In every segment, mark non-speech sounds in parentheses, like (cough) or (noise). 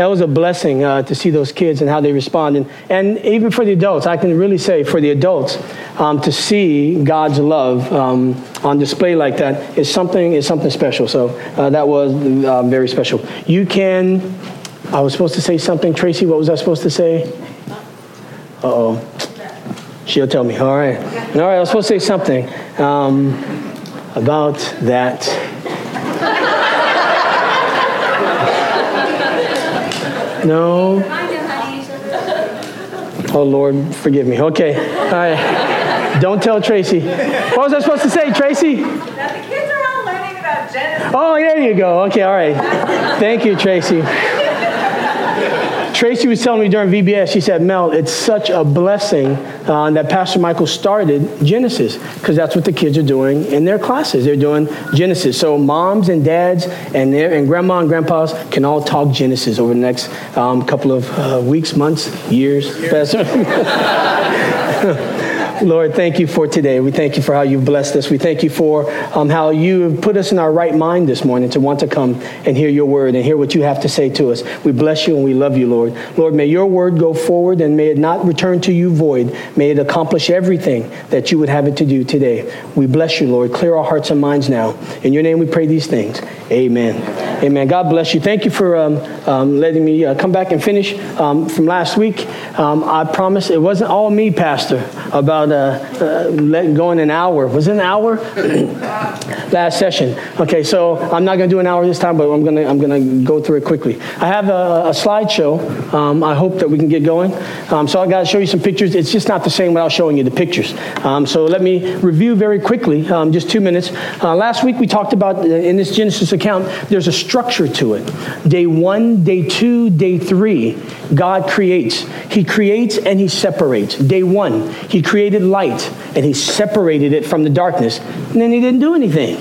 that was a blessing uh, to see those kids and how they respond. And, and even for the adults, I can really say for the adults, um, to see God's love um, on display like that is something, is something special. So uh, that was uh, very special. You can, I was supposed to say something. Tracy, what was I supposed to say? Uh-oh. She'll tell me. All right. All right, I was supposed to say something um, about that. No. Oh, Lord, forgive me. Okay. All right. Don't tell Tracy. What was I supposed to say, Tracy? That the kids are all learning about Genesis. Oh, there you go. Okay, all right. Thank you, Tracy. Tracy was telling me during VBS, she said, Mel, it's such a blessing uh, that Pastor Michael started Genesis because that's what the kids are doing in their classes. They're doing Genesis. So moms and dads and, their, and grandma and grandpas can all talk Genesis over the next um, couple of uh, weeks, months, years. Pastor. (laughs) (laughs) Lord, thank you for today. We thank you for how you've blessed us. We thank you for um, how you have put us in our right mind this morning to want to come and hear your word and hear what you have to say to us. We bless you and we love you, Lord. Lord, may your word go forward and may it not return to you void. May it accomplish everything that you would have it to do today. We bless you, Lord. Clear our hearts and minds now. In your name we pray these things. Amen. Amen. God bless you. Thank you for um, um, letting me uh, come back and finish um, from last week. Um, I promise it wasn't all me, Pastor, about uh, uh, letting go in an hour. Was it an hour? (clears throat) last session. Okay, so I'm not going to do an hour this time, but I'm going to I'm going to go through it quickly. I have a, a slideshow. Um, I hope that we can get going. Um, so I got to show you some pictures. It's just not the same without showing you the pictures. so let me review very quickly, just two minutes. Uh, last week we talked about uh, in this Genesis account, there's a structure to it. Day one, day two, day three, God creates. He creates and he separates. Day one, he created light and he separated it from the darkness. And then he didn't do anything.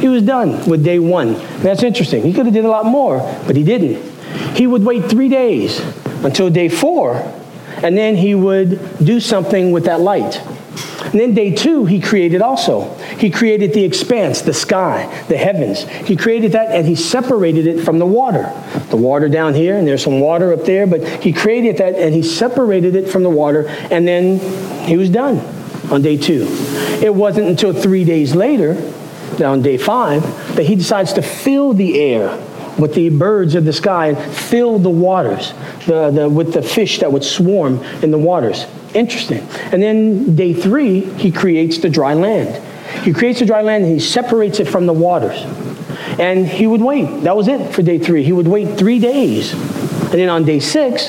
He was done with day one. That's interesting. He could have did a lot more, but he didn't. He would wait three days until day four, and then he would do something with that light. And then day two, he created also. He created the expanse, the sky, the heavens. He created that and he separated it from the water. The water down here, and there's some water up there, but he created that and he separated it from the water, and then he was done on day two. It wasn't until three days later, on day five, that he decides to fill the air with the birds of the sky and fill the waters the, the, with the fish that would swarm in the waters. Interesting. And then day three, he creates the dry land. He creates the dry land and he separates it from the waters. And he would wait. That was it for day three. He would wait three days. And then on day six,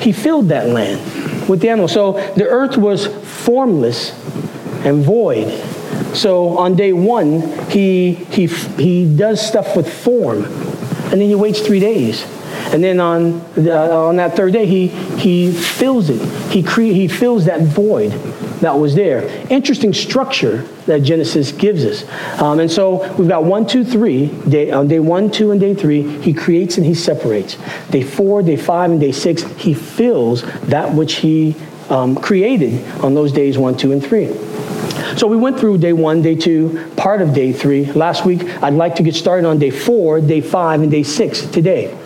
he filled that land with the animals. So the earth was formless and void. So on day one, he, he, he does stuff with form. And then he waits three days. And then on, on that third day, he, he fills it. He, cre- he fills that void that was there. Interesting structure that Genesis gives us. Um, and so we've got one, two, three. Day, on day one, two, and day three, he creates and he separates. Day four, day five, and day six, he fills that which he um, created on those days one, two, and three. So we went through day one, day two, part of day three. Last week, I'd like to get started on day four, day five, and day six today.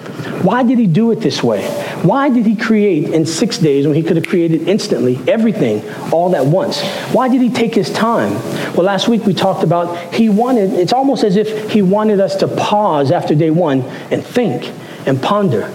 Why did he do it this way? Why did he create in six days when he could have created instantly everything all at once? Why did he take his time? Well, last week we talked about he wanted, it's almost as if he wanted us to pause after day one and think and ponder.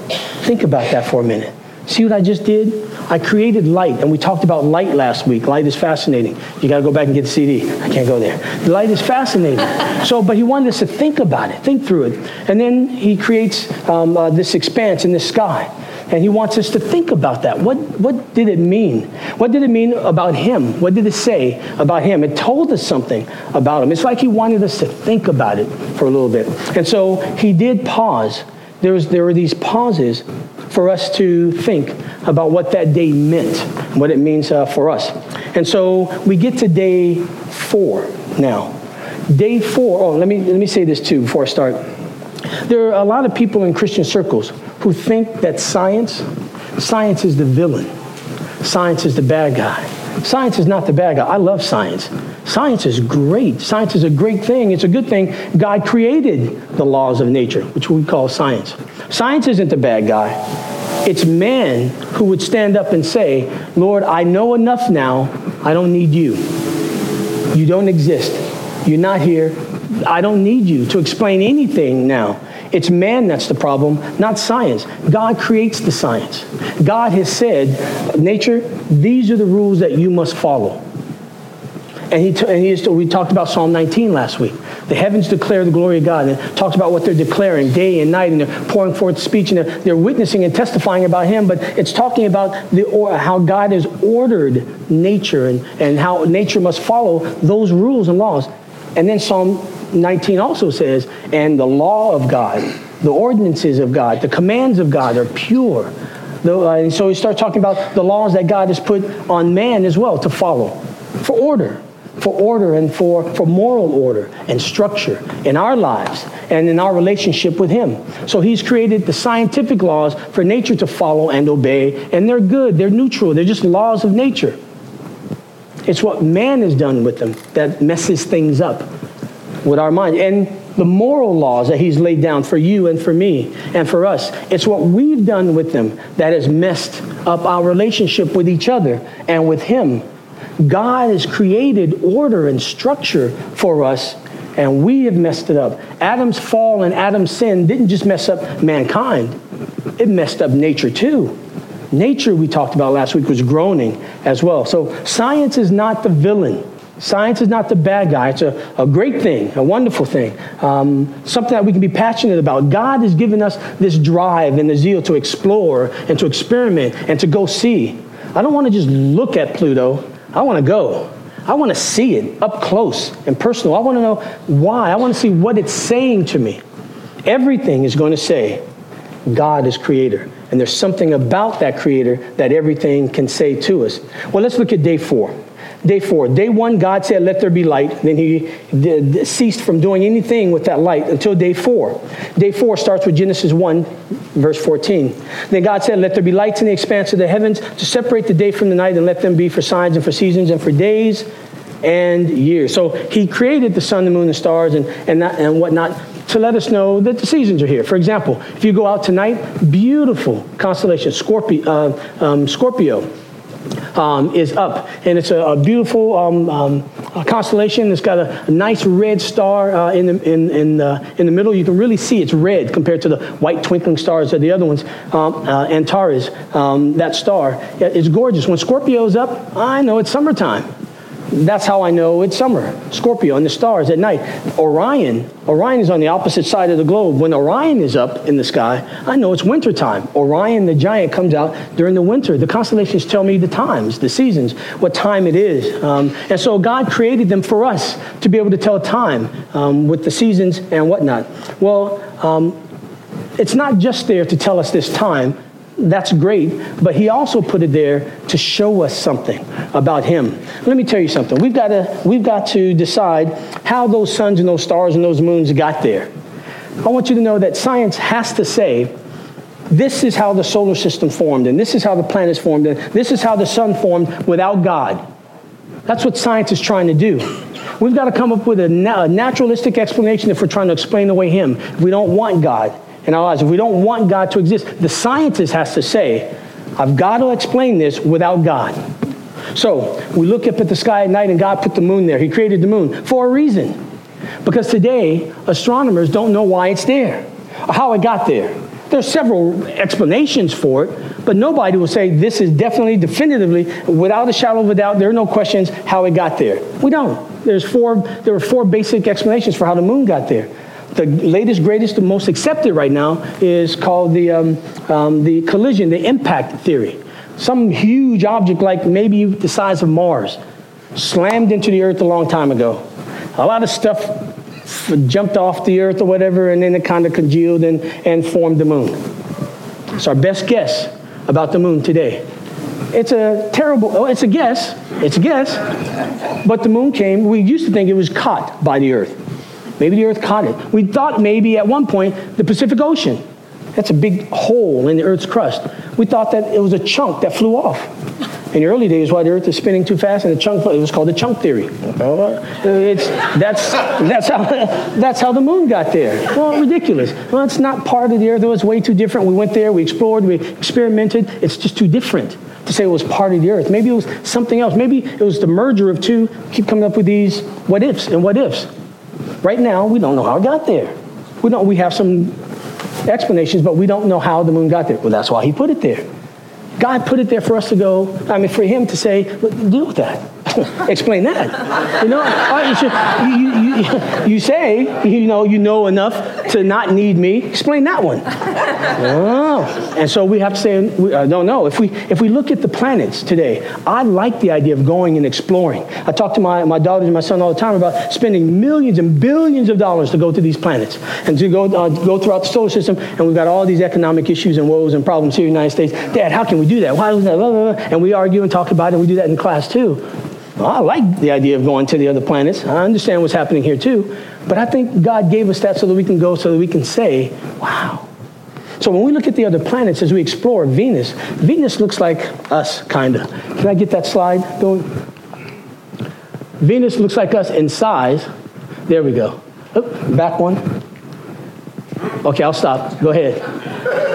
Think about that for a minute. See what I just did? I created light, and we talked about light last week. Light is fascinating. You got to go back and get the CD. I can't go there. The light is fascinating. so, but he wanted us to think about it, think through it. And then he creates um, uh, this expanse in the sky. And he wants us to think about that. What, what did it mean? What did it mean about him? What did it say about him? It told us something about him. It's like he wanted us to think about it for a little bit. And so he did pause. There, was, there were these pauses for us to think about what that day meant, what it means uh, for us. And so we get to day four now. Day four, oh, let me, let me say this too before I start. There are a lot of people in Christian circles who think that science, science is the villain. Science is the bad guy. Science is not the bad guy. I love science. Science is great. Science is a great thing. It's a good thing. God created the laws of nature, which we call science. Science isn't the bad guy. It's man who would stand up and say, Lord, I know enough now. I don't need you. You don't exist. You're not here. I don't need you to explain anything now. It's man that's the problem, not science. God creates the science. God has said, nature, these are the rules that you must follow. And, he, t- and he we talked about Psalm 19 last week. The heavens declare the glory of God. And it talks about what they're declaring day and night, and they're pouring forth speech, and they're, they're witnessing and testifying about Him. But it's talking about the, or, how God has ordered nature and, and how nature must follow those rules and laws. And then Psalm 19 also says, and the law of God, the ordinances of God, the commands of God are pure. The, uh, and so he starts talking about the laws that God has put on man as well to follow for order for order and for, for moral order and structure in our lives and in our relationship with Him. So He's created the scientific laws for nature to follow and obey, and they're good, they're neutral, they're just laws of nature. It's what man has done with them that messes things up with our mind. And the moral laws that He's laid down for you and for me and for us, it's what we've done with them that has messed up our relationship with each other and with Him God has created order and structure for us, and we have messed it up. Adam's fall and Adam's sin didn't just mess up mankind, it messed up nature too. Nature, we talked about last week, was groaning as well. So science is not the villain. Science is not the bad guy. It's a, a great thing, a wonderful thing, um, something that we can be passionate about. God has given us this drive and the zeal to explore and to experiment and to go see. I don't want to just look at Pluto. I want to go. I want to see it up close and personal. I want to know why. I want to see what it's saying to me. Everything is going to say God is creator. And there's something about that creator that everything can say to us. Well, let's look at day four. Day four. Day one, God said, Let there be light. Then he ceased from doing anything with that light until day four. Day four starts with Genesis 1, verse 14. Then God said, Let there be lights in the expanse of the heavens to separate the day from the night, and let them be for signs and for seasons and for days and years. So he created the sun, the moon, the stars, and, and, that, and whatnot to let us know that the seasons are here. For example, if you go out tonight, beautiful constellation, Scorpio. Uh, um, Scorpio um, is up. And it's a, a beautiful um, um, a constellation. It's got a, a nice red star uh, in, the, in, in, the, in the middle. You can really see it's red compared to the white twinkling stars of the other ones. Um, uh, Antares, that star, it's gorgeous. When Scorpio's up, I know it's summertime. That's how I know it's summer. Scorpio and the stars at night. Orion, Orion is on the opposite side of the globe. When Orion is up in the sky, I know it's wintertime. Orion the giant comes out during the winter. The constellations tell me the times, the seasons, what time it is. Um, and so God created them for us to be able to tell time um, with the seasons and whatnot. Well, um, it's not just there to tell us this time, that's great, but he also put it there to show us something about him. Let me tell you something. We've got to, we've got to decide how those suns and those stars and those moons got there. I want you to know that science has to say this is how the solar system formed, and this is how the planets formed, and this is how the sun formed without God. That's what science is trying to do. We've got to come up with a, na- a naturalistic explanation if we're trying to explain away Him. We don't want God, in our lives. If we don't want God to exist, the scientist has to say, I've got to explain this without God. So we look up at the sky at night and God put the moon there. He created the moon for a reason. Because today, astronomers don't know why it's there or how it got there. There's several explanations for it, but nobody will say this is definitely, definitively, without a shadow of a doubt, there are no questions how it got there. We don't. There's four, there are four basic explanations for how the moon got there the latest, greatest, the most accepted right now is called the, um, um, the collision, the impact theory. Some huge object, like maybe the size of Mars, slammed into the Earth a long time ago. A lot of stuff jumped off the Earth or whatever, and then it kind of congealed and, and formed the moon. It's our best guess about the moon today. It's a terrible, oh, it's a guess, it's a guess, but the moon came, we used to think it was caught by the Earth. Maybe the earth caught it. We thought maybe at one point the Pacific Ocean. That's a big hole in the earth's crust. We thought that it was a chunk that flew off. In the early days, why the Earth is spinning too fast and the chunk, it was called the chunk theory. Uh, it's, that's, that's, how, (laughs) that's how the moon got there. Well, ridiculous. Well, it's not part of the Earth. It was way too different. We went there, we explored, we experimented. It's just too different to say it was part of the Earth. Maybe it was something else. Maybe it was the merger of two. Keep coming up with these what ifs and what ifs. Right now, we don't know how it got there. We don't. We have some explanations, but we don't know how the moon got there. Well, that's why he put it there. God put it there for us to go, I mean, for him to say, deal with that. (laughs) Explain that. You know, you, you, you, you, say, you know, you know enough to not need me. Explain that one. Oh. And so we have to say, I don't know. If we, if we look at the planets today, I like the idea of going and exploring. I talk to my, my daughters and my son all the time about spending millions and billions of dollars to go to these planets and to go, uh, go throughout the solar system. And we've got all these economic issues and woes and problems here in the United States. Dad, how can we do that? Why is that? And we argue and talk about it. And we do that in class too. Well, I like the idea of going to the other planets. I understand what's happening here too. But I think God gave us that so that we can go, so that we can say, wow. So when we look at the other planets as we explore Venus, Venus looks like us, kind of. Can I get that slide going? Venus looks like us in size. There we go. Oh, back one. Okay, I'll stop. Go ahead.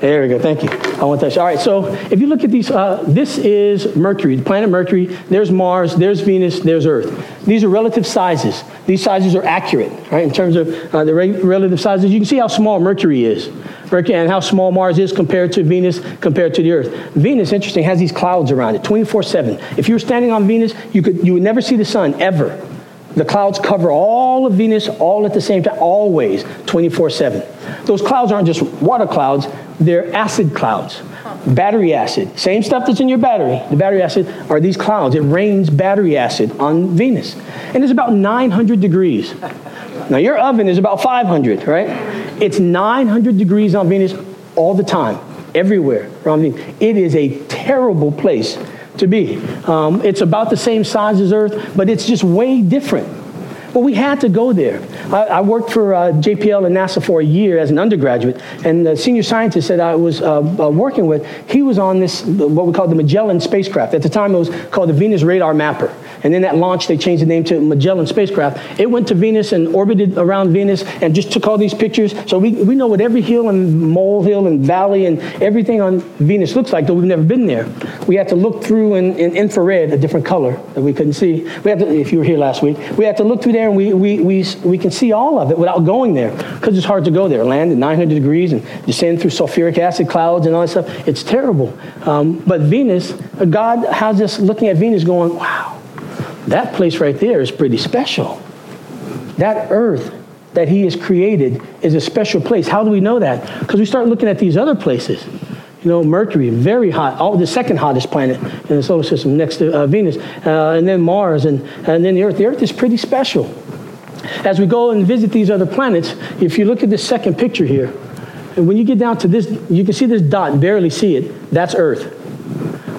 There we go. Thank you. I want that. All right. So if you look at these, uh, this is Mercury, the planet Mercury. There's Mars. There's Venus. There's Earth. These are relative sizes. These sizes are accurate, right? In terms of uh, the relative sizes, you can see how small Mercury is, Mercury, and how small Mars is compared to Venus, compared to the Earth. Venus, interesting, has these clouds around it, 24/7. If you were standing on Venus, you could you would never see the sun ever. The clouds cover all of Venus all at the same time, always, 24 7. Those clouds aren't just water clouds, they're acid clouds. Battery acid, same stuff that's in your battery. The battery acid are these clouds. It rains battery acid on Venus. And it's about 900 degrees. Now, your oven is about 500, right? It's 900 degrees on Venus all the time, everywhere around Venus. It is a terrible place to be. Um, it's about the same size as Earth, but it's just way different. But we had to go there. I, I worked for uh, JPL and NASA for a year as an undergraduate, and the senior scientist that I was uh, uh, working with, he was on this, what we call the Magellan spacecraft. At the time, it was called the Venus Radar Mapper. And then that launch, they changed the name to Magellan spacecraft. It went to Venus and orbited around Venus and just took all these pictures. So we, we know what every hill and molehill and valley and everything on Venus looks like, though we've never been there. We had to look through in, in infrared, a different color that we couldn't see. We had to, if you were here last week, we had to look through there and we, we, we, we can see all of it without going there because it's hard to go there. Land at 900 degrees and descend through sulfuric acid clouds and all that stuff. It's terrible. Um, but Venus, God has us looking at Venus going, wow that place right there is pretty special. That earth that he has created is a special place. How do we know that? Because we start looking at these other places. You know, Mercury, very hot, all, the second hottest planet in the solar system next to uh, Venus, uh, and then Mars, and, and then the Earth. The Earth is pretty special. As we go and visit these other planets, if you look at this second picture here, and when you get down to this, you can see this dot, barely see it. That's Earth.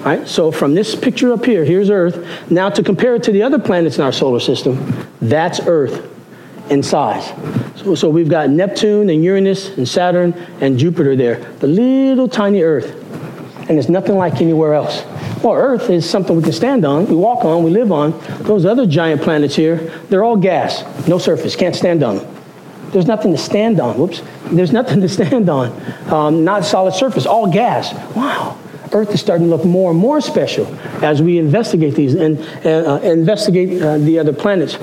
Right? So from this picture up here, here's Earth. Now to compare it to the other planets in our solar system, that's Earth in size. So, so we've got Neptune and Uranus and Saturn and Jupiter there, the little tiny Earth. And it's nothing like anywhere else. Well, Earth is something we can stand on, we walk on, we live on. Those other giant planets here, they're all gas, no surface, can't stand on them. There's nothing to stand on. Whoops. There's nothing to (laughs) stand on. Um, not solid surface, all gas. Wow. Earth is starting to look more and more special as we investigate these and uh, investigate uh, the other planets.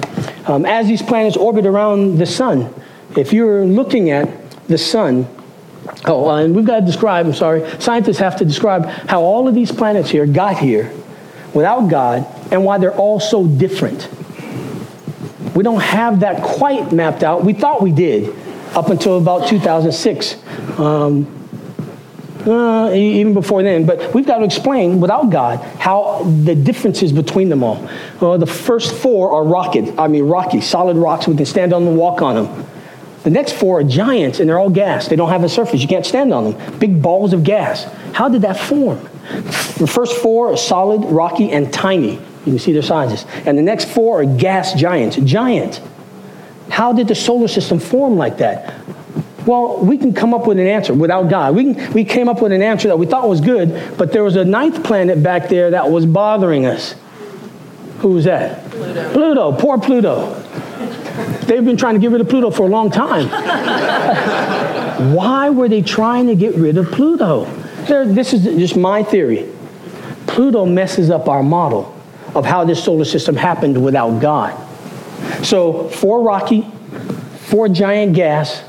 Um, as these planets orbit around the sun, if you're looking at the sun, oh, uh, and we've got to describe, I'm sorry, scientists have to describe how all of these planets here got here without God and why they're all so different. We don't have that quite mapped out. We thought we did up until about 2006. Um, uh, even before then. But we've got to explain, without God, how the differences between them all. Well, the first four are rocket, I mean rocky, solid rocks. We can stand on them, walk on them. The next four are giants, and they're all gas. They don't have a surface. You can't stand on them. Big balls of gas. How did that form? The first four are solid, rocky, and tiny. You can see their sizes. And the next four are gas giants. Giant. How did the solar system form like that? Well, we can come up with an answer without God. We, can, we came up with an answer that we thought was good, but there was a ninth planet back there that was bothering us. Who was that? Pluto. Pluto. Poor Pluto. They've been trying to get rid of Pluto for a long time. (laughs) Why were they trying to get rid of Pluto? this is just my theory. Pluto messes up our model of how this solar system happened without God. So, four rocky, four giant gas,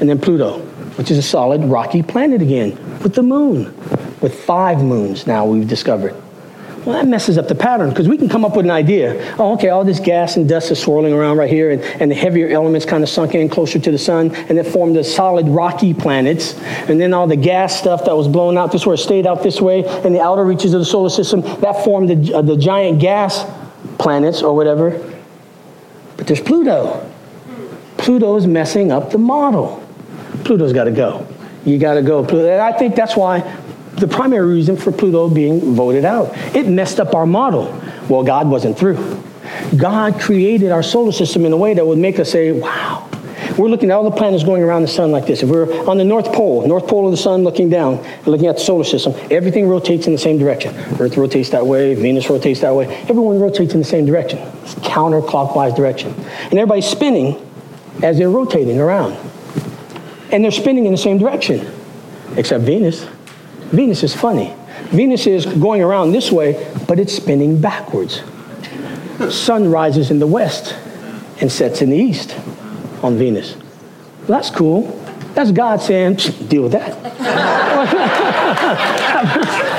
and then Pluto, which is a solid rocky planet again, with the moon, with five moons now we've discovered. Well, that messes up the pattern because we can come up with an idea. Oh, okay, all this gas and dust is swirling around right here, and, and the heavier elements kind of sunk in closer to the sun, and it formed the solid rocky planets. And then all the gas stuff that was blown out this way stayed out this way in the outer reaches of the solar system, that formed the, uh, the giant gas planets or whatever. But there's Pluto. Pluto is messing up the model. Pluto's got to go. You got to go. Pluto. And I think that's why the primary reason for Pluto being voted out. It messed up our model. Well, God wasn't through. God created our solar system in a way that would make us say, wow. We're looking at all the planets going around the sun like this. If we're on the North Pole, North Pole of the sun looking down, looking at the solar system, everything rotates in the same direction. Earth rotates that way, Venus rotates that way. Everyone rotates in the same direction. It's counterclockwise direction. And everybody's spinning as they're rotating around. And they're spinning in the same direction, except Venus. Venus is funny. Venus is going around this way, but it's spinning backwards. Sun rises in the west and sets in the east on Venus. Well, that's cool. That's God saying, deal with that. (laughs) (laughs)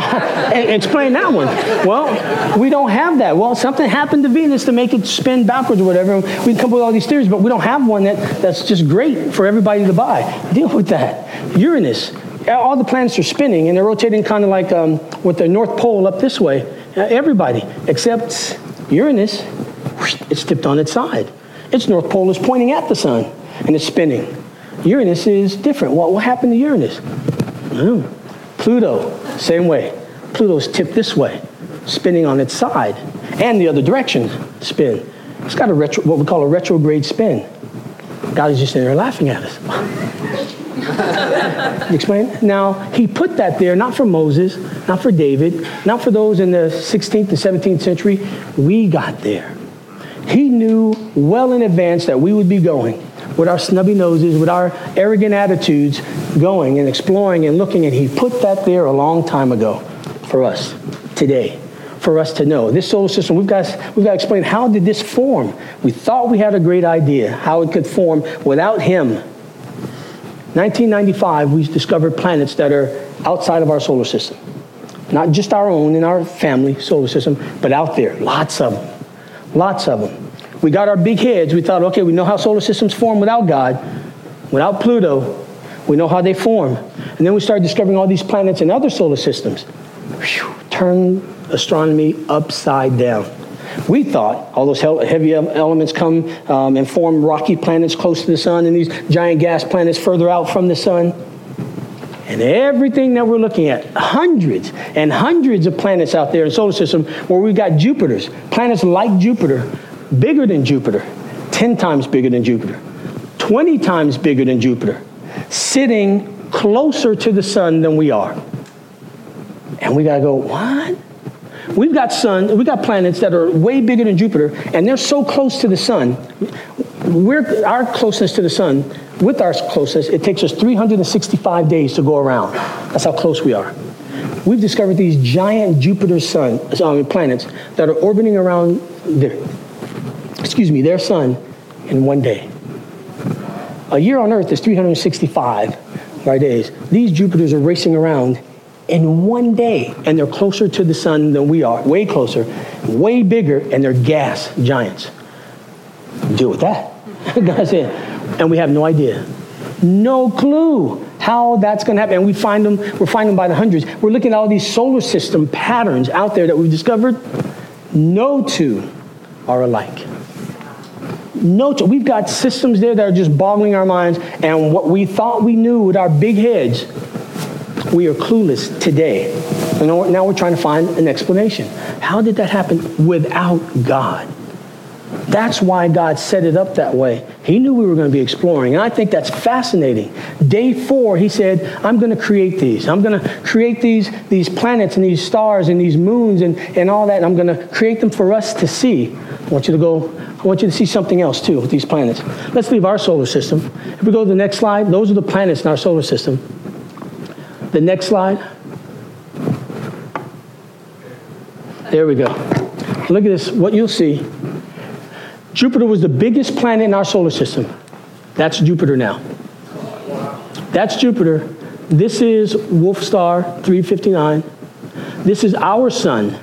(laughs) Explain that one. Well, we don't have that. Well, something happened to Venus to make it spin backwards or whatever. We come up with all these theories, but we don't have one that, that's just great for everybody to buy. Deal with that. Uranus all the planets are spinning and they're rotating kind of like um, with the North Pole up this way. Uh, everybody, except Uranus, it's tipped on its side. Its North Pole is pointing at the sun and it's spinning. Uranus is different. What, what happened to Uranus? Pluto, same way. Pluto's tipped this way, spinning on its side, and the other direction spin. It's got a retro, what we call a retrograde spin. God is just in there laughing at us. (laughs) you Explain? Now, he put that there not for Moses, not for David, not for those in the 16th and 17th century. We got there. He knew well in advance that we would be going with our snubby noses, with our arrogant attitudes, going and exploring and looking, and he put that there a long time ago for us today for us to know. This solar system, we've got, we've got to explain how did this form? We thought we had a great idea how it could form without him. 1995, we discovered planets that are outside of our solar system. Not just our own in our family solar system, but out there. Lots of them. Lots of them. We got our big heads. We thought, okay, we know how solar systems form without God, without Pluto. We know how they form. And then we started discovering all these planets in other solar systems. Whew, turn astronomy upside down. We thought all those heavy elements come um, and form rocky planets close to the sun and these giant gas planets further out from the sun. And everything that we're looking at, hundreds and hundreds of planets out there in the solar system where we've got Jupiters, planets like Jupiter, bigger than Jupiter, 10 times bigger than Jupiter, 20 times bigger than Jupiter, sitting closer to the sun than we are. And we got to go, what? We've got sun, we've got planets that are way bigger than Jupiter, and they're so close to the sun. We're, our closeness to the sun, with our closeness, it takes us 365 days to go around. That's how close we are. We've discovered these giant Jupiter sun um, planets that are orbiting around their, excuse me, their sun in one day. A year on Earth is 365 right, days. These Jupiters are racing around in one day, and they're closer to the sun than we are, way closer, way bigger, and they're gas giants. Deal with that. (laughs) God said, and we have no idea, no clue how that's going to happen. And we find them, we're finding them by the hundreds. We're looking at all these solar system patterns out there that we've discovered. No two are alike. No two. We've got systems there that are just boggling our minds, and what we thought we knew with our big heads we are clueless today. And now we're trying to find an explanation. How did that happen without God? That's why God set it up that way. He knew we were going to be exploring, and I think that's fascinating. Day four, he said, I'm going to create these. I'm going to create these, these planets and these stars and these moons and, and all that. And I'm going to create them for us to see. I want you to go, I want you to see something else too with these planets. Let's leave our solar system. If we go to the next slide, those are the planets in our solar system. The next slide. There we go. Look at this. What you'll see Jupiter was the biggest planet in our solar system. That's Jupiter now. That's Jupiter. This is Wolf Star 359. This is our sun.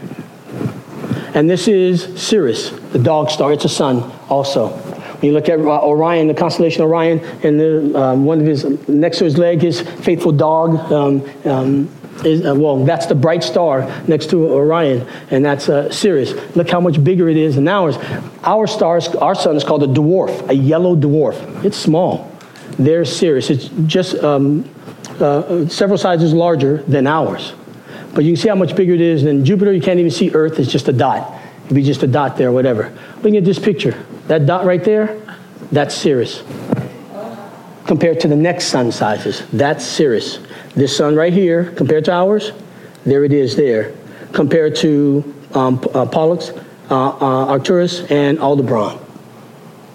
And this is Sirius, the dog star. It's a sun also. You look at Orion, the constellation Orion, and the, um, one of his next to his leg, his faithful dog, um, um, is, uh, well, that's the bright star next to Orion, and that's uh, Sirius. Look how much bigger it is than ours. Our stars, our sun is called a dwarf, a yellow dwarf. It's small. There's Sirius. It's just um, uh, several sizes larger than ours. But you can see how much bigger it is than Jupiter. You can't even see Earth. It's just a dot. It'd be just a dot there, whatever. Look at this picture. That dot right there, that's Sirius. Compared to the next sun sizes, that's Sirius. This sun right here, compared to ours, there it is there. Compared to um, uh, Pollux, uh, uh, Arcturus, and Aldebaran.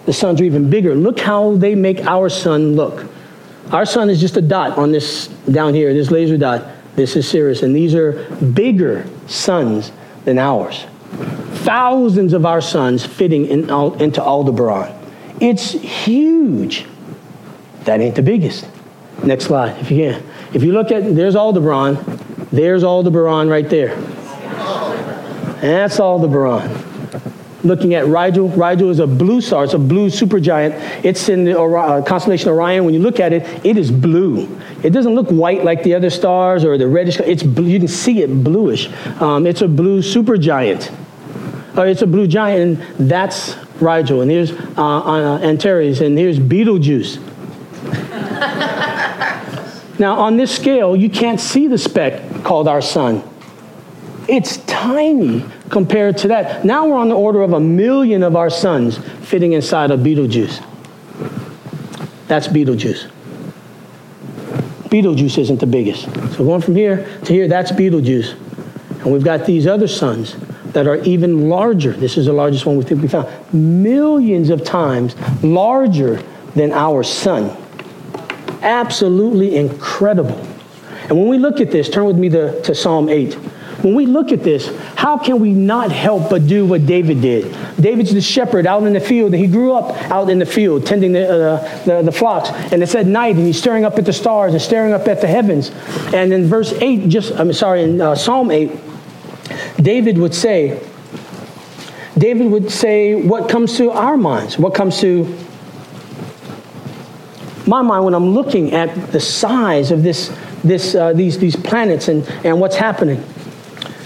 The suns are even bigger. Look how they make our sun look. Our sun is just a dot on this down here, this laser dot. This is Sirius, and these are bigger suns than ours. Thousands of our suns fitting in, into Aldebaran. It's huge. That ain't the biggest. Next slide, if you can. If you look at, there's Aldebaran. There's Aldebaran right there. That's Aldebaran. Looking at Rigel. Rigel is a blue star. It's a blue supergiant. It's in the uh, constellation Orion. When you look at it, it is blue. It doesn't look white like the other stars or the reddish. It's blue. You can see it bluish. Um, it's a blue supergiant. Uh, it's a blue giant, and that's Rigel. And here's uh, uh, Antares, and here's Betelgeuse. (laughs) Now, on this scale, you can't see the speck called our sun. It's tiny compared to that. Now we're on the order of a million of our suns fitting inside of Betelgeuse. That's Betelgeuse. Betelgeuse isn't the biggest. So going from here to here, that's Betelgeuse. And we've got these other suns that are even larger. This is the largest one we think we found. Millions of times larger than our sun absolutely incredible. And when we look at this, turn with me to, to Psalm 8. When we look at this, how can we not help but do what David did? David's the shepherd out in the field, and he grew up out in the field tending the, uh, the, the, flocks. And it's at night, and he's staring up at the stars and staring up at the heavens. And in verse 8, just, I'm sorry, in uh, Psalm 8, David would say, David would say what comes to our minds, what comes to my mind when I'm looking at the size of this, this, uh, these, these planets and, and what's happening.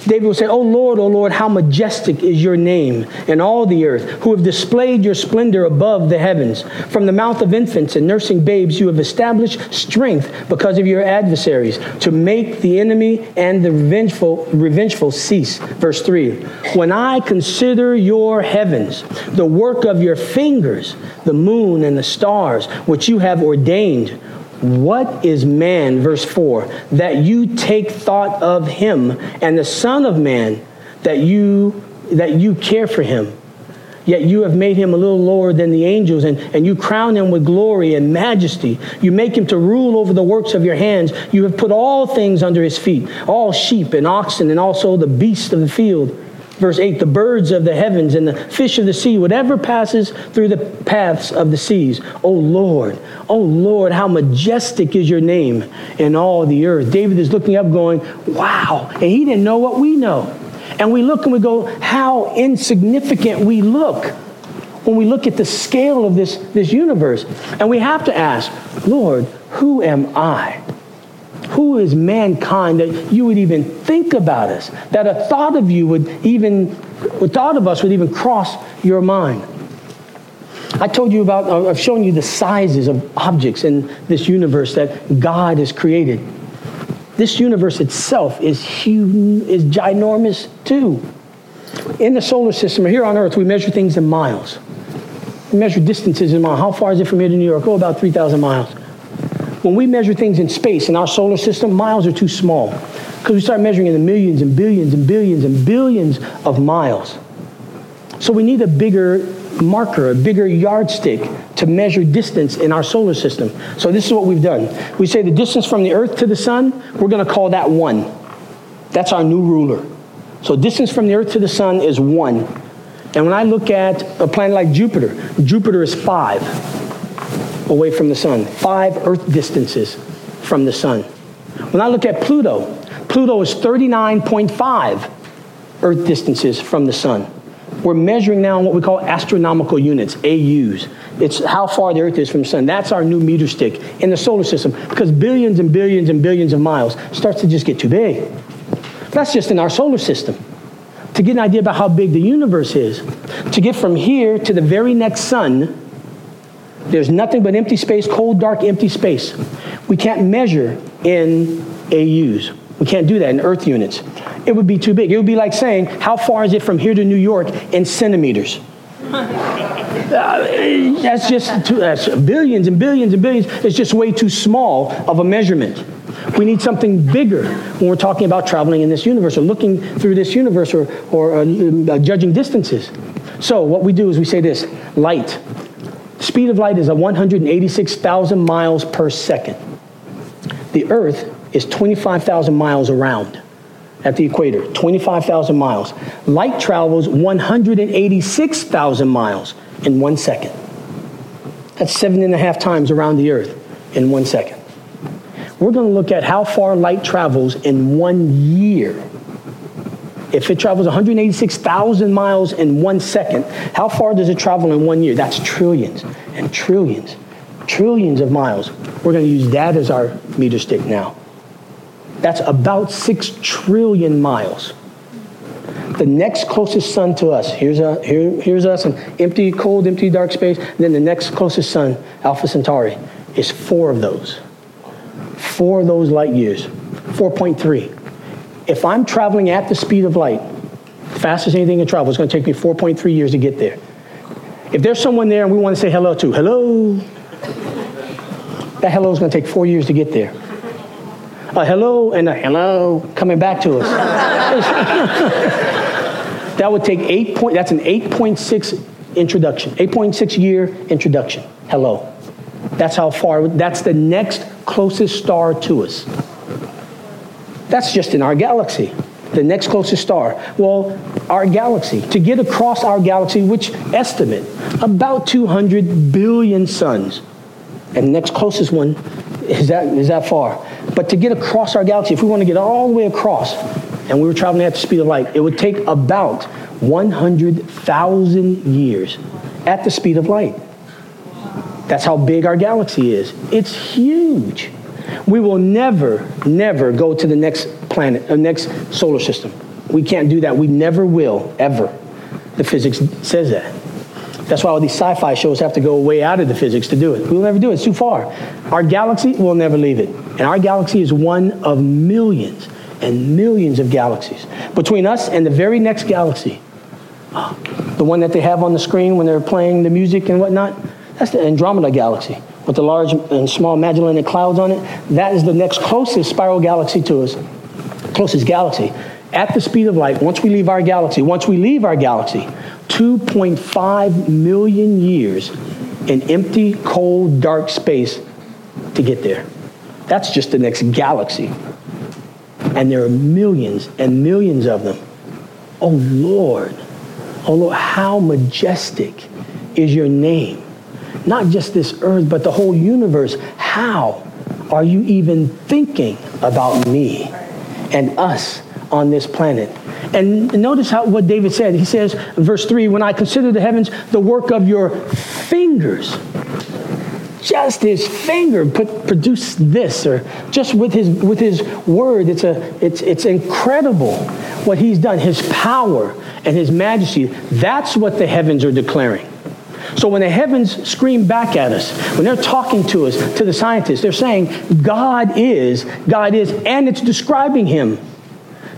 David will say, Oh Lord, oh Lord, how majestic is your name in all the earth, who have displayed your splendor above the heavens. From the mouth of infants and nursing babes, you have established strength because of your adversaries, to make the enemy and the revengeful, revengeful cease. Verse 3 When I consider your heavens, the work of your fingers, the moon and the stars, which you have ordained, what is man, verse 4, that you take thought of him, and the Son of Man, that you, that you care for him? Yet you have made him a little lower than the angels, and, and you crown him with glory and majesty. You make him to rule over the works of your hands. You have put all things under his feet, all sheep and oxen, and also the beasts of the field Verse 8 the birds of the heavens and the fish of the sea, whatever passes through the paths of the seas. Oh Lord, oh Lord, how majestic is your name in all the earth. David is looking up, going, Wow. And he didn't know what we know. And we look and we go, How insignificant we look when we look at the scale of this, this universe. And we have to ask, Lord, who am I? Who is mankind that you would even think about us? That a thought of you would even, a thought of us would even cross your mind? I told you about, uh, I've shown you the sizes of objects in this universe that God has created. This universe itself is huge, is ginormous too. In the solar system, or here on Earth, we measure things in miles. We measure distances in miles. How far is it from here to New York? Oh, about 3,000 miles. When we measure things in space, in our solar system, miles are too small because we start measuring in the millions and billions and billions and billions of miles. So we need a bigger marker, a bigger yardstick to measure distance in our solar system. So this is what we've done. We say the distance from the Earth to the Sun, we're going to call that one. That's our new ruler. So distance from the Earth to the Sun is one. And when I look at a planet like Jupiter, Jupiter is five away from the Sun, five Earth distances from the Sun. When I look at Pluto, Pluto is 39.5 Earth distances from the Sun. We're measuring now what we call astronomical units, AUs. It's how far the Earth is from the sun. That's our new meter stick in the solar system because billions and billions and billions of miles starts to just get too big. That's just in our solar system. To get an idea about how big the universe is, to get from here to the very next sun, there's nothing but empty space, cold, dark, empty space. We can't measure in AUs. We can't do that in Earth units. It would be too big. It would be like saying, how far is it from here to New York in centimeters? Uh, that's just too, that's billions and billions and billions. It's just way too small of a measurement. We need something bigger when we're talking about traveling in this universe or looking through this universe or, or uh, uh, judging distances. So, what we do is we say this light. Speed of light is at 186,000 miles per second. The Earth is 25,000 miles around at the equator, 25,000 miles. Light travels 186,000 miles in one second. That's seven and a half times around the Earth in one second. We're going to look at how far light travels in one year. If it travels 186,000 miles in one second, how far does it travel in one year? That's trillions and trillions, trillions of miles. We're going to use that as our meter stick now. That's about 6 trillion miles. The next closest sun to us, here's, a, here, here's us, an empty, cold, empty, dark space. Then the next closest sun, Alpha Centauri, is four of those. Four of those light years, 4.3. If I'm traveling at the speed of light, fastest anything can travel, it's going to take me 4.3 years to get there. If there's someone there and we want to say hello to, hello, that hello is going to take four years to get there a hello and a hello coming back to us. (laughs) that would take eight point, that's an 8.6 introduction, 8.6 year introduction. Hello. That's how far, that's the next closest star to us. That's just in our galaxy, the next closest star. Well, our galaxy, to get across our galaxy, which estimate about 200 billion suns, and the next closest one is that, is that far. But to get across our galaxy, if we want to get all the way across, and we were traveling at the speed of light, it would take about 100,000 years at the speed of light. That's how big our galaxy is. It's huge. We will never, never go to the next planet, the next solar system. We can't do that. We never will, ever. The physics says that. That's why all these sci fi shows have to go way out of the physics to do it. We'll never do it, it's too far. Our galaxy, we'll never leave it. And our galaxy is one of millions and millions of galaxies. Between us and the very next galaxy, the one that they have on the screen when they're playing the music and whatnot, that's the Andromeda galaxy with the large and small Magellanic clouds on it. That is the next closest spiral galaxy to us, closest galaxy. At the speed of light, once we leave our galaxy, once we leave our galaxy, 2.5 million years in empty, cold, dark space to get there. That's just the next galaxy. And there are millions and millions of them. Oh Lord, oh Lord, how majestic is your name. Not just this earth, but the whole universe. How are you even thinking about me and us on this planet? And notice how what David said. He says, verse 3 When I consider the heavens, the work of your fingers, just his finger put, produced this, or just with his, with his word, it's, a, it's, it's incredible what he's done, his power and his majesty. That's what the heavens are declaring. So when the heavens scream back at us, when they're talking to us, to the scientists, they're saying, God is, God is, and it's describing him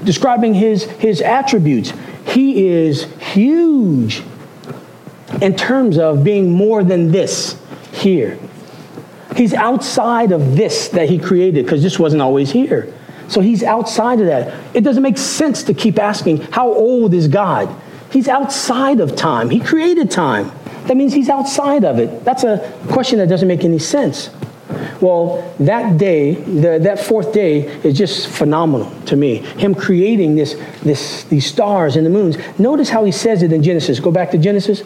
describing his, his attributes. He is huge. in terms of being more than this here. He's outside of this that he created because this wasn't always here. So he's outside of that. It doesn't make sense to keep asking, how old is God? He's outside of time. He created time. That means he's outside of it. That's a question that doesn't make any sense. Well, that day, the, that fourth day, is just phenomenal to me. Him creating this, this, these stars and the moons. Notice how he says it in Genesis. Go back to Genesis.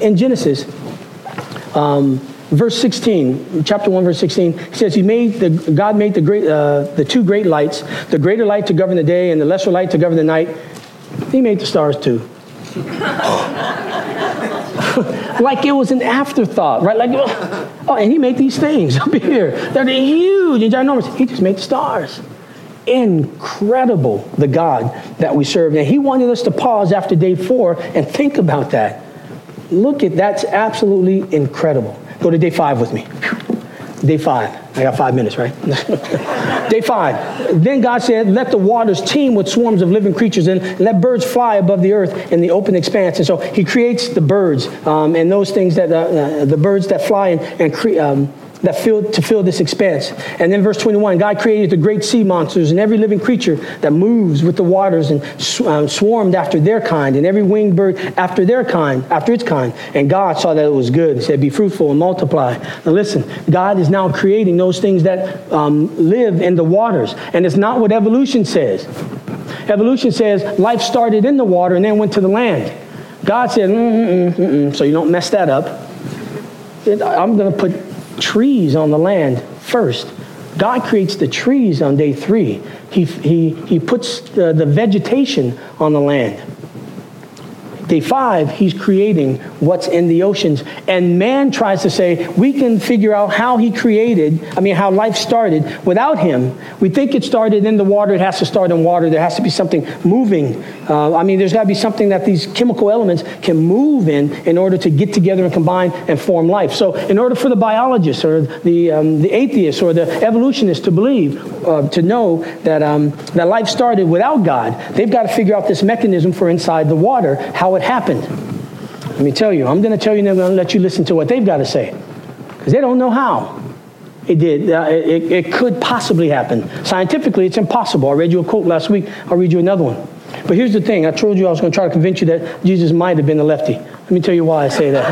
In Genesis, um, verse 16, chapter 1, verse 16, he says, He made the, God made the, great, uh, the two great lights, the greater light to govern the day and the lesser light to govern the night. He made the stars too. Like it was an afterthought, right? Like, (laughs) oh, and he made these things (laughs) up here. They're huge and ginormous. He just made the stars. Incredible, the God that we serve. And he wanted us to pause after day four and think about that. Look at that's absolutely incredible. Go to day five with me. Day five. I got five minutes, right? (laughs) Day five. Then God said, Let the waters teem with swarms of living creatures and let birds fly above the earth in the open expanse. And so he creates the birds um, and those things that, uh, uh, the birds that fly and, and um, that fill, to fill this expanse. And then verse 21, God created the great sea monsters and every living creature that moves with the waters and um, swarmed after their kind and every winged bird after their kind, after its kind. And God saw that it was good. He said, be fruitful and multiply. Now listen, God is now creating those things that um, live in the waters. And it's not what evolution says. Evolution says life started in the water and then went to the land. God said, mm-mm, mm-mm, so you don't mess that up. I'm going to put trees on the land first. God creates the trees on day three. He, he, he puts the, the vegetation on the land. Day five, he's creating what's in the oceans. And man tries to say, we can figure out how he created, I mean, how life started without him. We think it started in the water. It has to start in water. There has to be something moving. Uh, I mean, there's got to be something that these chemical elements can move in in order to get together and combine and form life. So, in order for the biologists or the, um, the atheists or the evolutionists to believe, uh, to know that, um, that life started without God, they've got to figure out this mechanism for inside the water, how it happened. Let me tell you, I'm going to tell you and I'm going to let you listen to what they've got to say. Because they don't know how it did. Uh, it, it could possibly happen. Scientifically, it's impossible. I read you a quote last week. I'll read you another one. But here's the thing I told you I was going to try to convince you that Jesus might have been a lefty. Let me tell you why I say that.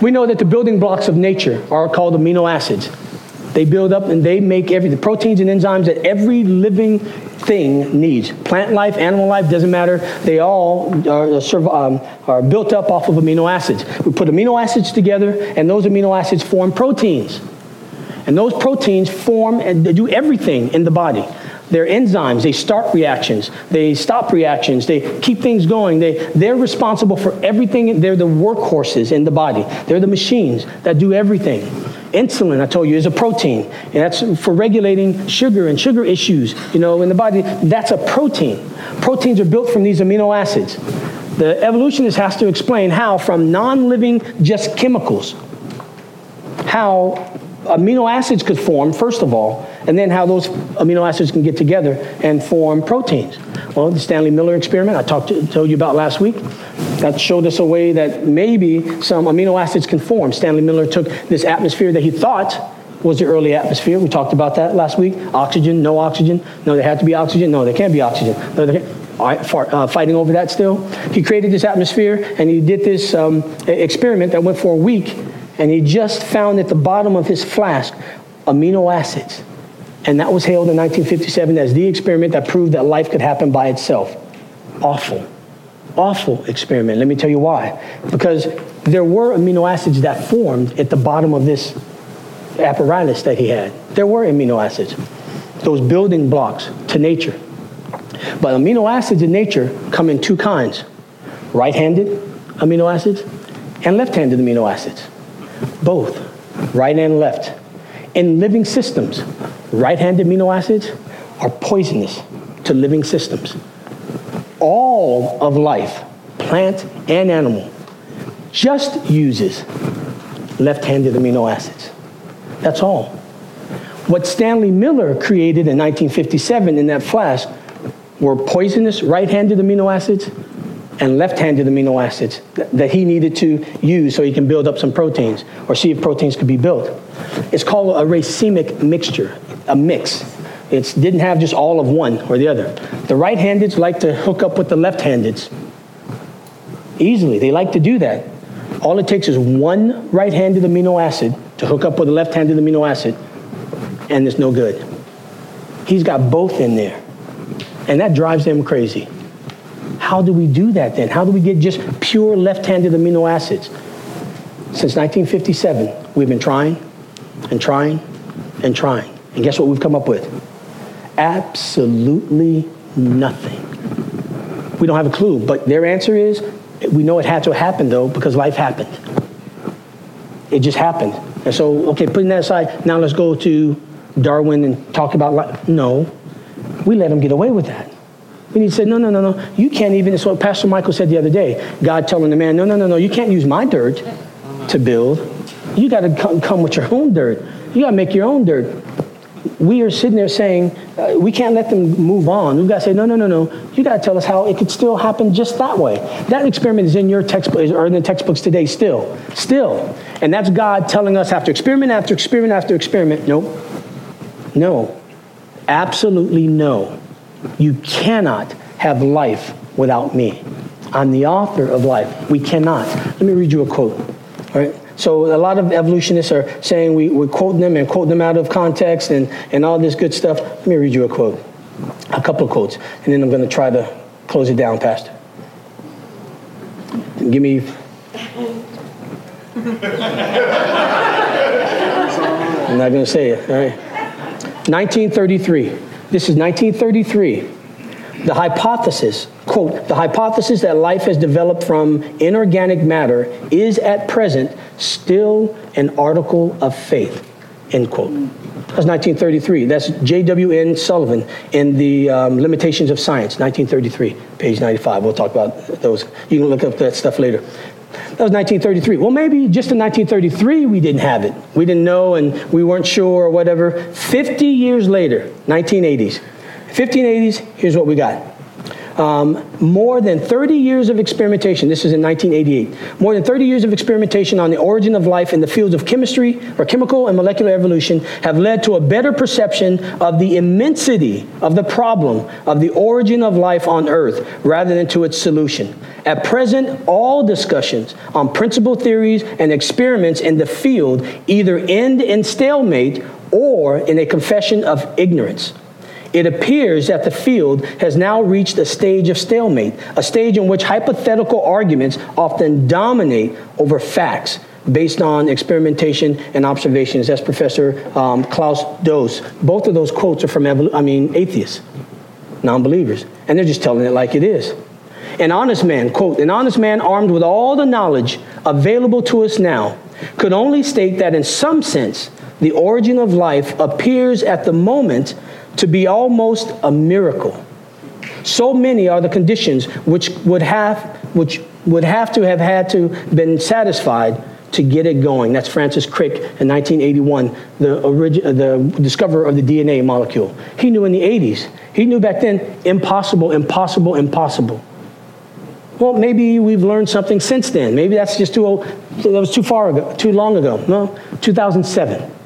(laughs) we know that the building blocks of nature are called amino acids. They build up and they make every the proteins and enzymes that every living thing needs. Plant life, animal life, doesn't matter. They all are, um, are built up off of amino acids. We put amino acids together, and those amino acids form proteins. And those proteins form and do everything in the body. They're enzymes. They start reactions. They stop reactions. They keep things going. They, they're responsible for everything. They're the workhorses in the body. They're the machines that do everything. Insulin, I told you, is a protein. And that's for regulating sugar and sugar issues, you know, in the body. That's a protein. Proteins are built from these amino acids. The evolutionist has to explain how, from non living, just chemicals, how amino acids could form, first of all, and then how those amino acids can get together and form proteins. Well, the Stanley Miller experiment I talked to, told you about last week, that showed us a way that maybe some amino acids can form. Stanley Miller took this atmosphere that he thought was the early atmosphere. We talked about that last week. Oxygen, no oxygen. No, there had to be oxygen. No, there can't be oxygen. No, there can't. All right, for, uh, fighting over that still. He created this atmosphere and he did this um, experiment that went for a week and he just found at the bottom of his flask amino acids. And that was hailed in 1957 as the experiment that proved that life could happen by itself. Awful, awful experiment. Let me tell you why. Because there were amino acids that formed at the bottom of this apparatus that he had. There were amino acids, those building blocks to nature. But amino acids in nature come in two kinds right handed amino acids and left handed amino acids both, right and left. In living systems, right handed amino acids are poisonous to living systems. All of life, plant and animal, just uses left handed amino acids. That's all. What Stanley Miller created in 1957 in that flask were poisonous right handed amino acids and left-handed amino acids that he needed to use so he can build up some proteins or see if proteins could be built. It's called a racemic mixture, a mix. It didn't have just all of one or the other. The right-handeds like to hook up with the left-handeds easily. They like to do that. All it takes is one right-handed amino acid to hook up with a left-handed amino acid, and it's no good. He's got both in there, and that drives them crazy. How do we do that then? How do we get just pure left-handed amino acids? Since 1957, we've been trying and trying and trying. And guess what we've come up with? Absolutely nothing. We don't have a clue, but their answer is we know it had to happen though because life happened. It just happened. And so, okay, putting that aside, now let's go to Darwin and talk about life. No, we let him get away with that. And he said, no, no, no, no. You can't even, it's what Pastor Michael said the other day. God telling the man, no, no, no, no, you can't use my dirt to build. You got to come, come with your own dirt. You got to make your own dirt. We are sitting there saying, uh, we can't let them move on. We've got to say, no, no, no, no. You got to tell us how it could still happen just that way. That experiment is in your textbook, or in the textbooks today still. Still. And that's God telling us after experiment after experiment after experiment, nope. No. Absolutely no. You cannot have life without me. I'm the author of life. We cannot. Let me read you a quote. All right. So a lot of evolutionists are saying we, we quote them and quote them out of context and, and all this good stuff. Let me read you a quote, a couple of quotes, and then I'm going to try to close it down, Pastor. Give me. I'm not going to say it. All right. 1933. This is 1933 the hypothesis, quote, the hypothesis that life has developed from inorganic matter is at present still an article of faith, end quote. That's 1933. That's J.W.N. Sullivan in the um, Limitations of Science, 1933, page 95. We'll talk about those. You can look up that stuff later. That was 1933. Well, maybe just in 1933 we didn't have it. We didn't know and we weren't sure or whatever. 50 years later, 1980s, 1580s, here's what we got. Um, more than 30 years of experimentation. This is in 1988. More than 30 years of experimentation on the origin of life in the fields of chemistry or chemical and molecular evolution have led to a better perception of the immensity of the problem of the origin of life on Earth rather than to its solution. At present, all discussions on principal theories and experiments in the field either end in stalemate or in a confession of ignorance. It appears that the field has now reached a stage of stalemate, a stage in which hypothetical arguments often dominate over facts based on experimentation and observations. That's Professor um, Klaus Dose. Both of those quotes are from, I mean, atheists, non-believers, and they're just telling it like it is. An honest man, quote, an honest man armed with all the knowledge available to us now could only state that in some sense, the origin of life appears at the moment to be almost a miracle. So many are the conditions which would have, which would have to have had to been satisfied to get it going. That's Francis Crick in 1981, the, origi- uh, the discoverer of the DNA molecule. He knew in the 80s. He knew back then, impossible, impossible, impossible. Well, maybe we've learned something since then. Maybe that's just too old, that was too far ago, too long ago. No, 2007.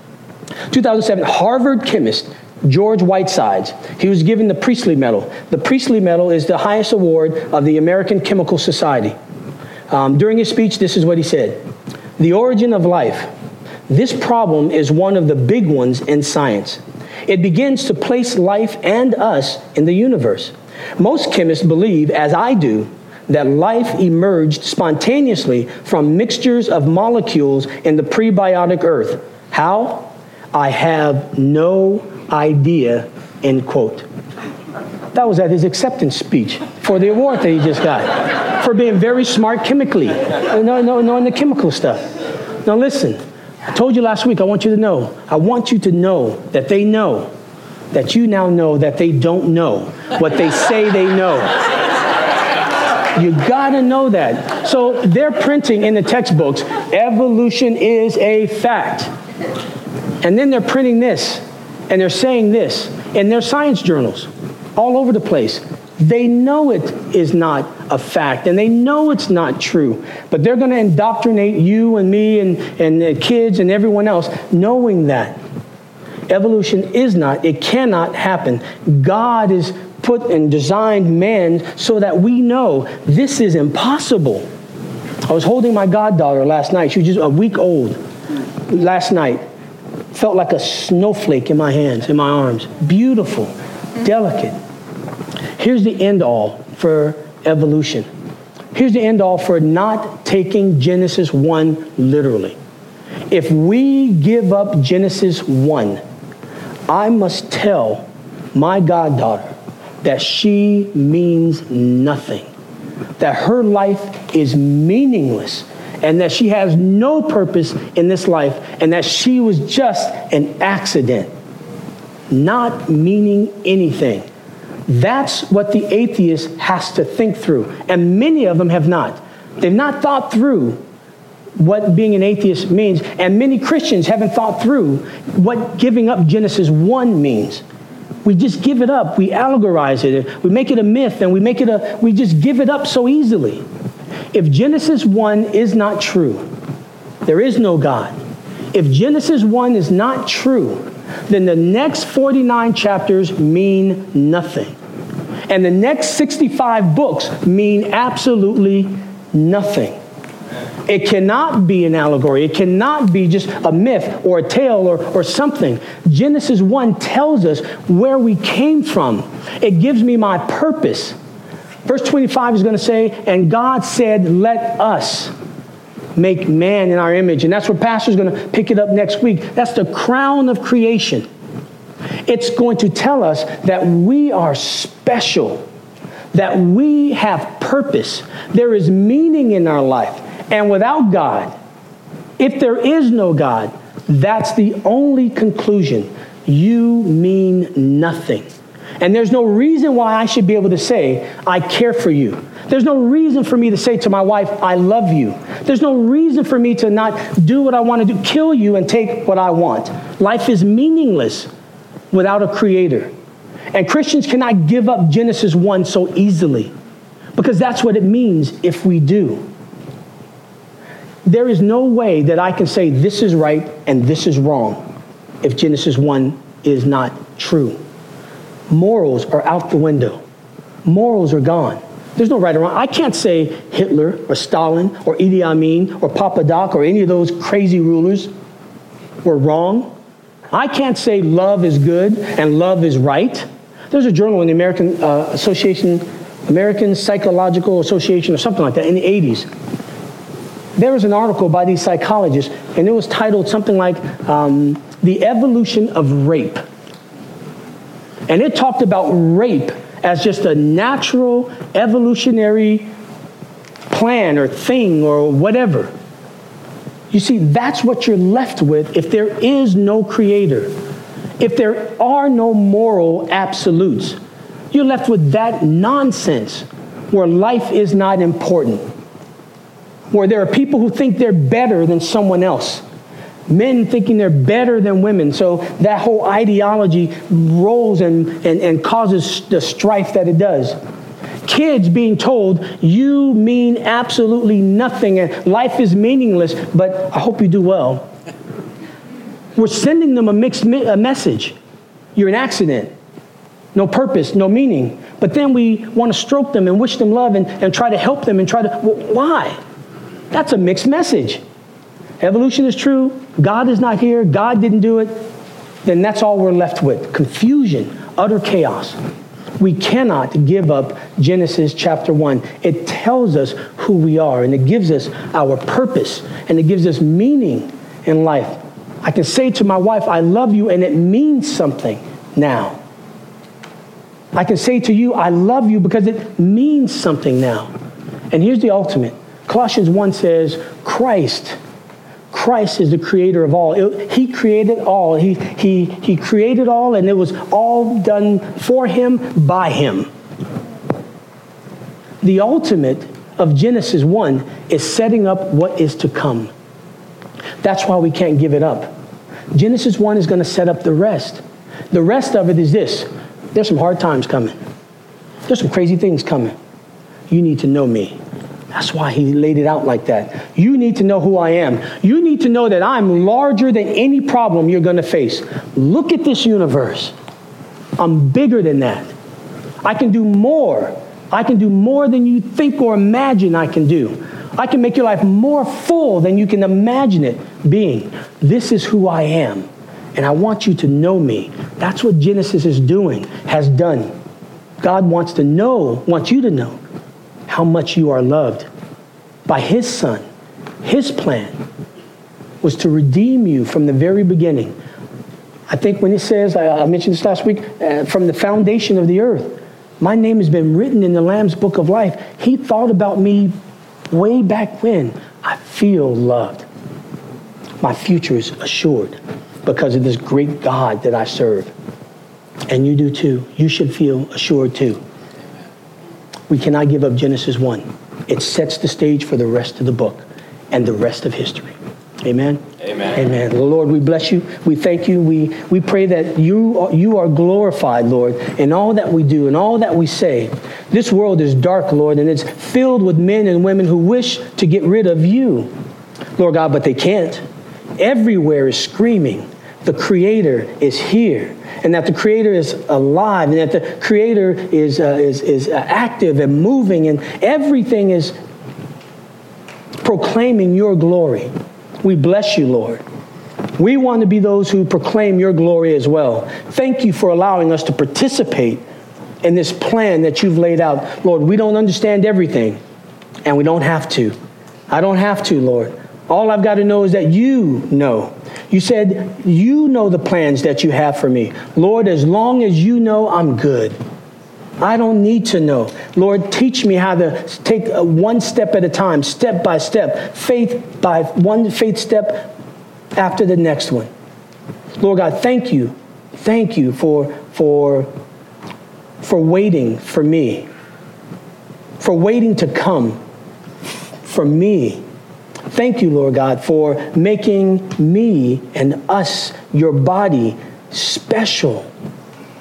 2007, Harvard chemist George Whitesides. He was given the Priestley Medal. The Priestley Medal is the highest award of the American Chemical Society. Um, during his speech, this is what he said The origin of life. This problem is one of the big ones in science. It begins to place life and us in the universe. Most chemists believe, as I do, that life emerged spontaneously from mixtures of molecules in the prebiotic earth. How? I have no idea, end quote. That was at his acceptance speech for the award that he just got for being very smart chemically, uh, no, no, knowing the chemical stuff. Now listen, I told you last week, I want you to know, I want you to know that they know, that you now know that they don't know what they say they know. You gotta know that. So they're printing in the textbooks, evolution is a fact. And then they're printing this and they're saying this in their science journals all over the place. They know it is not a fact and they know it's not true. But they're going to indoctrinate you and me and, and the kids and everyone else knowing that. Evolution is not, it cannot happen. God is put and designed man so that we know this is impossible. I was holding my goddaughter last night. She was just a week old last night. Felt like a snowflake in my hands, in my arms. Beautiful, delicate. Here's the end all for evolution. Here's the end all for not taking Genesis 1 literally. If we give up Genesis 1, I must tell my goddaughter that she means nothing, that her life is meaningless, and that she has no purpose in this life, and that she was just an accident, not meaning anything. That's what the atheist has to think through, and many of them have not. They've not thought through what being an atheist means, and many Christians haven't thought through what giving up Genesis 1 means. We just give it up. We allegorize it. We make it a myth and we make it a we just give it up so easily. If Genesis 1 is not true, there is no God. If Genesis 1 is not true, then the next 49 chapters mean nothing. And the next 65 books mean absolutely nothing. It cannot be an allegory. It cannot be just a myth or a tale or, or something. Genesis 1 tells us where we came from, it gives me my purpose. Verse 25 is going to say, And God said, Let us make man in our image. And that's where Pastor's going to pick it up next week. That's the crown of creation. It's going to tell us that we are special, that we have purpose. There is meaning in our life. And without God, if there is no God, that's the only conclusion. You mean nothing. And there's no reason why I should be able to say, I care for you. There's no reason for me to say to my wife, I love you. There's no reason for me to not do what I want to do, kill you and take what I want. Life is meaningless without a creator. And Christians cannot give up Genesis 1 so easily because that's what it means if we do. There is no way that I can say this is right and this is wrong if Genesis 1 is not true. Morals are out the window. Morals are gone. There's no right or wrong. I can't say Hitler or Stalin or Idi Amin or Papa Doc or any of those crazy rulers were wrong. I can't say love is good and love is right. There's a journal in the American uh, Association, American Psychological Association or something like that in the 80s there was an article by these psychologists, and it was titled something like um, The Evolution of Rape. And it talked about rape as just a natural evolutionary plan or thing or whatever. You see, that's what you're left with if there is no creator, if there are no moral absolutes. You're left with that nonsense where life is not important where there are people who think they're better than someone else. Men thinking they're better than women. So that whole ideology rolls and, and, and causes the strife that it does. Kids being told, you mean absolutely nothing and life is meaningless, but I hope you do well. We're sending them a mixed me- a message. You're an accident. No purpose, no meaning. But then we want to stroke them and wish them love and, and try to help them and try to, why? That's a mixed message. Evolution is true, God is not here, God didn't do it, then that's all we're left with confusion, utter chaos. We cannot give up Genesis chapter 1. It tells us who we are and it gives us our purpose and it gives us meaning in life. I can say to my wife, I love you, and it means something now. I can say to you, I love you because it means something now. And here's the ultimate Colossians 1 says, Christ. Christ is the creator of all. It, he created all. He, he, he created all, and it was all done for him, by him. The ultimate of Genesis 1 is setting up what is to come. That's why we can't give it up. Genesis 1 is going to set up the rest. The rest of it is this there's some hard times coming, there's some crazy things coming. you need to know me. That's why he laid it out like that. You need to know who I am. You need to know that I'm larger than any problem you're going to face. Look at this universe. I'm bigger than that. I can do more. I can do more than you think or imagine I can do. I can make your life more full than you can imagine it being. This is who I am. And I want you to know me. That's what Genesis is doing, has done. God wants to know, wants you to know how much you are loved by His Son. His plan was to redeem you from the very beginning. I think when it says, I mentioned this last week, uh, from the foundation of the earth, my name has been written in the Lamb's book of life. He thought about me way back when. I feel loved. My future is assured because of this great God that I serve. And you do too. You should feel assured too we cannot give up Genesis 1. It sets the stage for the rest of the book and the rest of history. Amen. Amen. Amen. Lord, we bless you. We thank you. We, we pray that you are, you are glorified, Lord, in all that we do and all that we say. This world is dark, Lord, and it's filled with men and women who wish to get rid of you, Lord God, but they can't. Everywhere is screaming, the Creator is here and that the Creator is alive, and that the Creator is, uh, is, is uh, active and moving, and everything is proclaiming your glory. We bless you, Lord. We want to be those who proclaim your glory as well. Thank you for allowing us to participate in this plan that you've laid out. Lord, we don't understand everything, and we don't have to. I don't have to, Lord. All I've got to know is that you know. You said, You know the plans that you have for me. Lord, as long as you know, I'm good. I don't need to know. Lord, teach me how to take uh, one step at a time, step by step, faith by one faith step after the next one. Lord God, thank you. Thank you for, for, for waiting for me, for waiting to come for me Thank you, Lord God, for making me and us, your body, special.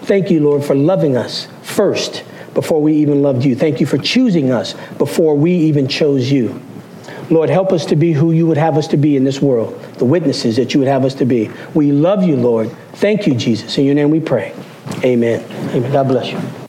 Thank you, Lord, for loving us first before we even loved you. Thank you for choosing us before we even chose you. Lord, help us to be who you would have us to be in this world, the witnesses that you would have us to be. We love you, Lord. Thank you, Jesus. In your name we pray. Amen. Amen. God bless you.